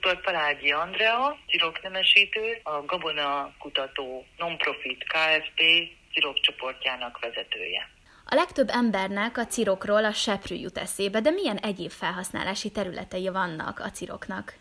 Dr. Palágyi Andrea, ciroknemesítő, a Gabona Kutató Nonprofit Kft. cirokcsoportjának vezetője. A legtöbb embernek a cirokról a seprű jut eszébe, de milyen egyéb felhasználási területei vannak a ciroknak?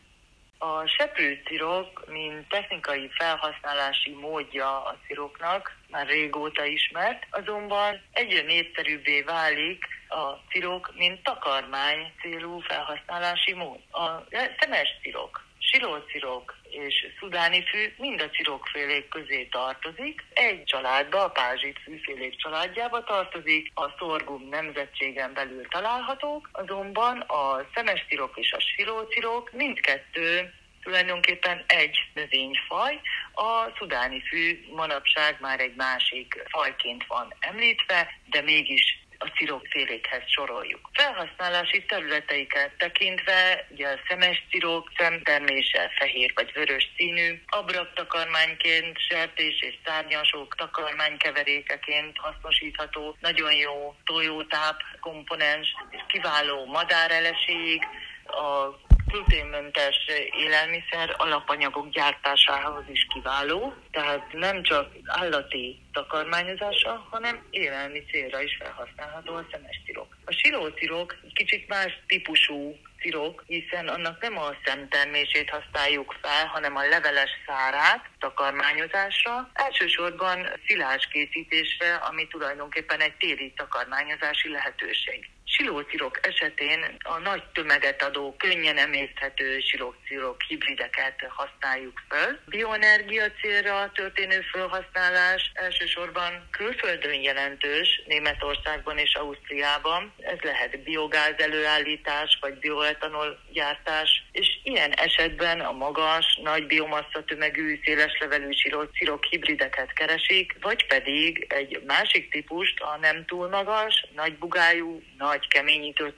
A seprőcirok, mint technikai felhasználási módja a ciroknak, már régóta ismert, azonban egyre népszerűbbé válik a cirok, mint takarmány célú felhasználási mód. A szemes cirok, silócirok és szudáni fű mind a cirokfélék közé tartozik. Egy családba, a pázsit fűfélék családjába tartozik, a szorgum nemzetségen belül találhatók, azonban a szemes cirok és a silócirok mindkettő tulajdonképpen egy növényfaj, a szudáni fű manapság már egy másik fajként van említve, de mégis a cirokfélékhez soroljuk. Felhasználási területeiket tekintve, ugye a szemes cirok szemtermése fehér vagy vörös színű, abraktakarmányként, sertés és szárnyasok takarmánykeverékeként hasznosítható, nagyon jó tojótáp komponens, és kiváló madáreleség, a gluténmentes élelmiszer alapanyagok gyártásához is kiváló, tehát nem csak állati takarmányozása, hanem élelmi célra is felhasználható a szemes cirok. A silócirok kicsit más típusú cirok, hiszen annak nem a szemtermését használjuk fel, hanem a leveles szárát takarmányozásra, elsősorban szilás készítésre, ami tulajdonképpen egy téli takarmányozási lehetőség. Silócirok esetén a nagy tömeget adó, könnyen emészthető silócirok hibrideket használjuk föl. Bioenergia célra történő felhasználás elsősorban külföldön jelentős, Németországban és Ausztriában. Ez lehet biogáz előállítás vagy bioetanol gyártás, és ilyen esetben a magas, nagy biomassa tömegű, széles levelű silócirok hibrideket keresik, vagy pedig egy másik típust, a nem túl magas, nagy bugájú, nagy nagy keményítő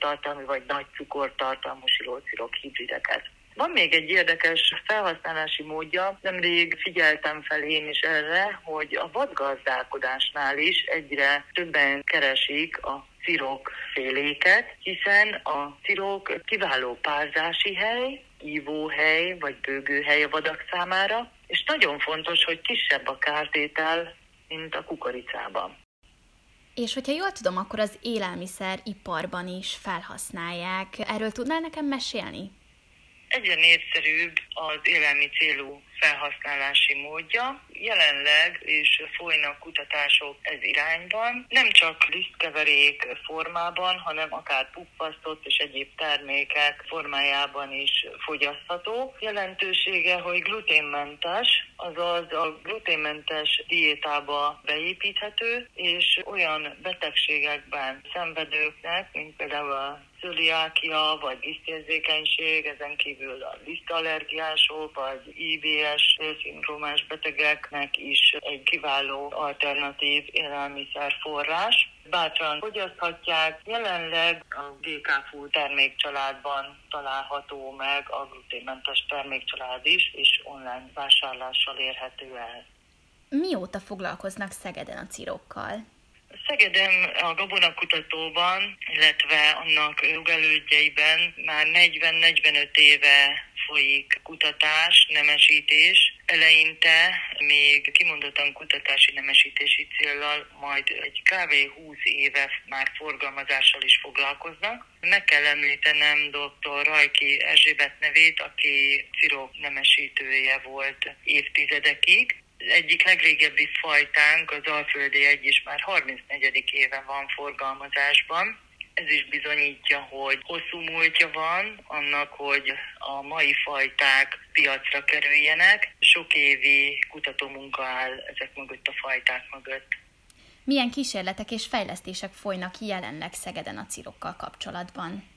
vagy nagy cukortartalmú silócirok hibrideket. Van még egy érdekes felhasználási módja, nemrég figyeltem fel én is erre, hogy a vadgazdálkodásnál is egyre többen keresik a cirok féléket, hiszen a cirok kiváló párzási hely, ívóhely vagy bőgőhely a vadak számára, és nagyon fontos, hogy kisebb a kártétel, mint a kukoricában. És hogyha jól tudom, akkor az élelmiszeriparban is felhasználják. Erről tudnál nekem mesélni? Egyre népszerűbb az élelmi célú felhasználási módja. Jelenleg is folynak kutatások ez irányban, nem csak lisztkeverék formában, hanem akár puppasztott és egyéb termékek formájában is fogyasztható. Jelentősége, hogy gluténmentes, azaz a gluténmentes diétába beépíthető, és olyan betegségekben szenvedőknek, mint például a cöliákia, vagy lisztérzékenység, ezen kívül a lisztallergiások, vagy IBS szindrómás betegeknek is egy kiváló alternatív élelmiszerforrás. Bátran fogyaszthatják. Jelenleg a GK Food termékcsaládban található meg a gluténmentes termékcsalád is, és online vásárlással érhető el. Mióta foglalkoznak Szegeden a cirokkal? Szegeden a gabonakutatóban, illetve annak jogelődjeiben már 40-45 éve folyik kutatás, nemesítés. Eleinte még kimondottan kutatási nemesítési céllal, majd egy kb. 20 éve már forgalmazással is foglalkoznak. Meg kell említenem dr. Rajki Erzsébet nevét, aki cirok nemesítője volt évtizedekig egyik legrégebbi fajtánk, az alföldi egy is már 34. éve van forgalmazásban. Ez is bizonyítja, hogy hosszú múltja van annak, hogy a mai fajták piacra kerüljenek. Sok évi kutatómunka áll ezek mögött a fajták mögött. Milyen kísérletek és fejlesztések folynak jelenleg Szegeden a cirokkal kapcsolatban?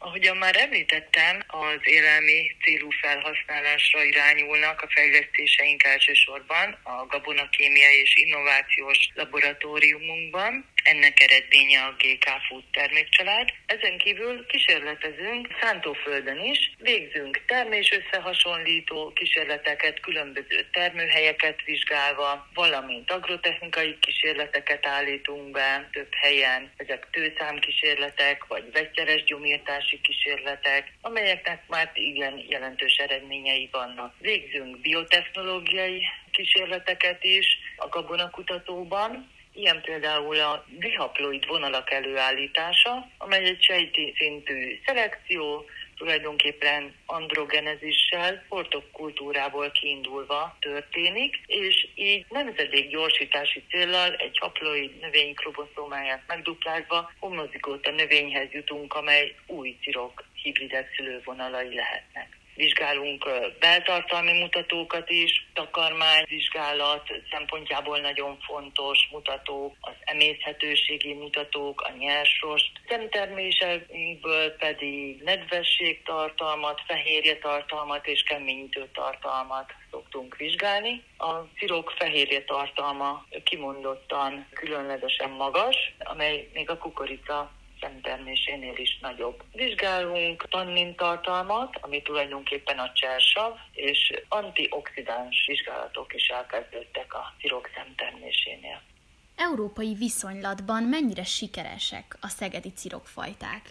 Ahogyan már említettem, az élelmi célú felhasználásra irányulnak a fejlesztéseink elsősorban a Gabonakémia és Innovációs Laboratóriumunkban. Ennek eredménye a GK Food termékcsalád. Ezen kívül kísérletezünk szántóföldön is, végzünk termés összehasonlító kísérleteket, különböző termőhelyeket vizsgálva, valamint agrotechnikai kísérleteket állítunk be több helyen. Ezek tőszámkísérletek, vagy vegyszeres gyomírtási kísérletek, amelyeknek már igen jelentős eredményei vannak. Végzünk biotechnológiai kísérleteket is a gabonakutatóban, Ilyen például a dihaploid vonalak előállítása, amely egy sejti szintű szelekció, tulajdonképpen androgenezissel, kultúrából kiindulva történik, és így nemzedék gyorsítási célral egy haploid növény kromoszómáját megduplázva homozigóta növényhez jutunk, amely új cirok hibridek szülővonalai lehetnek vizsgálunk beltartalmi mutatókat is, takarmányvizsgálat szempontjából nagyon fontos mutató, az emészhetőségi mutatók, a nyersrost, szemtermésekből pedig nedvességtartalmat, fehérje tartalmat és keményítő tartalmat szoktunk vizsgálni. A cirok fehérje tartalma kimondottan különlegesen magas, amely még a kukorica szemtermésénél is nagyobb. Vizsgálunk tannin tartalmat, ami tulajdonképpen a csersav, és antioxidáns vizsgálatok is elkezdődtek a cirok szemtermésénél. Európai viszonylatban mennyire sikeresek a szegedi cirokfajták?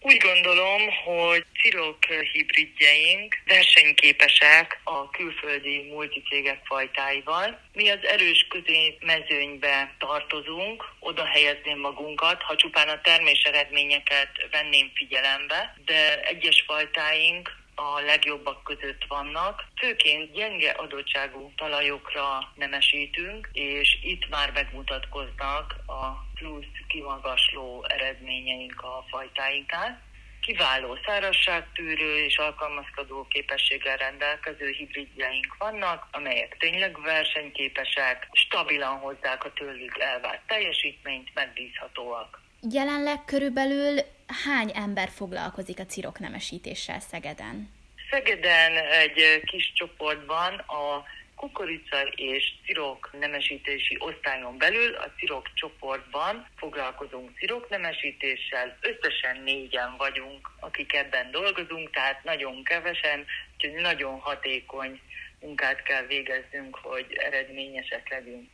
Úgy gondolom, hogy cirok hibridjeink versenyképesek a külföldi multicégek fajtáival. Mi az erős középmezőnybe tartozunk, oda helyezném magunkat, ha csupán a termés eredményeket venném figyelembe, de egyes fajtáink a legjobbak között vannak. Főként gyenge adottságú talajokra nemesítünk, és itt már megmutatkoznak a plusz kimagasló eredményeink a fajtáinknál. Kiváló szárazságtűrő és alkalmazkodó képességgel rendelkező hibridjeink vannak, amelyek tényleg versenyképesek, stabilan hozzák a tőlük elvárt teljesítményt, megbízhatóak. Jelenleg körülbelül hány ember foglalkozik a ciroknemesítéssel Szegeden? Szegeden egy kis csoportban a kukorica és cirok nemesítési osztályon belül a cirok csoportban foglalkozunk cirok nemesítéssel. Összesen négyen vagyunk, akik ebben dolgozunk, tehát nagyon kevesen, úgyhogy nagyon hatékony munkát kell végeznünk, hogy eredményesek legyünk.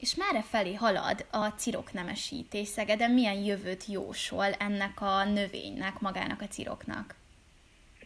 És merre felé halad a cirok nemesítés Szegeden? Milyen jövőt jósol ennek a növénynek, magának a ciroknak?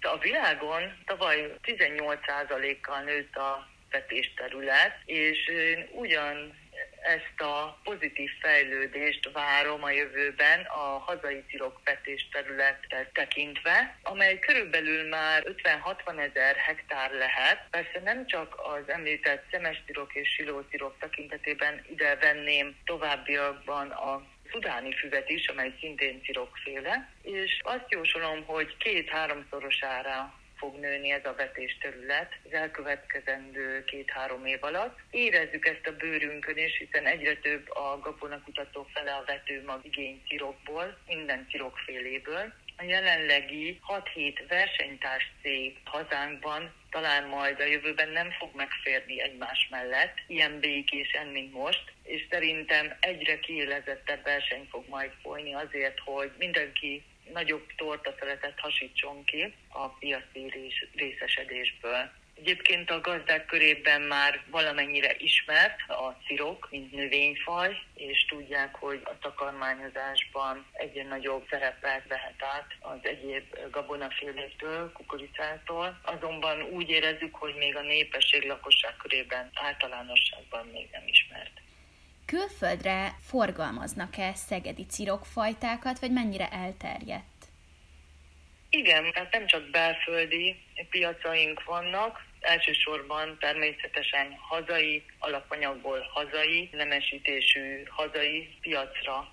A világon tavaly 18%-kal nőtt a vetésterület, és én ugyan ezt a pozitív fejlődést várom a jövőben a hazai cirokvetés területet tekintve, amely körülbelül már 50-60 ezer hektár lehet. Persze nem csak az említett szemestirok és silócirok tekintetében ide venném továbbiakban a szudáni füvet is, amely szintén cirokféle, és azt jósolom, hogy két-háromszorosára fog nőni ez a vetésterület az elkövetkezendő két-három év alatt. Érezzük ezt a bőrünkön is, hiszen egyre több a gabonakutató fele a vetőmag igény cirokból, minden cirokféléből. A jelenlegi 6-7 versenytárs cég hazánkban talán majd a jövőben nem fog megférni egymás mellett, ilyen békésen, mint most, és szerintem egyre kiélezettebb verseny fog majd folyni azért, hogy mindenki nagyobb szeretet hasítson ki a piaci részesedésből. Egyébként a gazdák körében már valamennyire ismert a cirok, mint növényfaj, és tudják, hogy a takarmányozásban egyre nagyobb szerepet vehet át az egyéb gabonafélétől, kukoricától. Azonban úgy érezzük, hogy még a népesség lakosság körében általánosságban még nem ismert. Külföldre forgalmaznak-e szegedi cirokfajtákat, vagy mennyire elterjedt? Igen, tehát nem csak belföldi piacaink vannak, elsősorban természetesen hazai, alapanyagból hazai, nemesítésű hazai piacra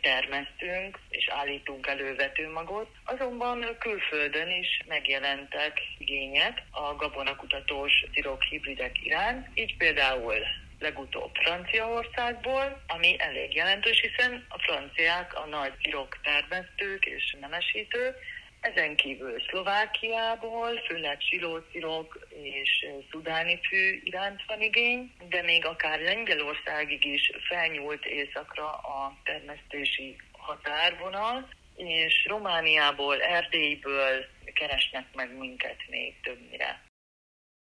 termesztünk és állítunk elő vetőmagot, azonban külföldön is megjelentek igények a gabonakutatós cirok hibridek iránt, így például legutóbb Franciaországból, ami elég jelentős, hiszen a franciák a nagy cirok termesztők és nemesítők, Ezen kívül Szlovákiából, főleg silócirok és szudáni fű iránt van igény, de még akár Lengyelországig is felnyúlt északra a termesztési határvonal, és Romániából, Erdélyből keresnek meg minket még többnyire.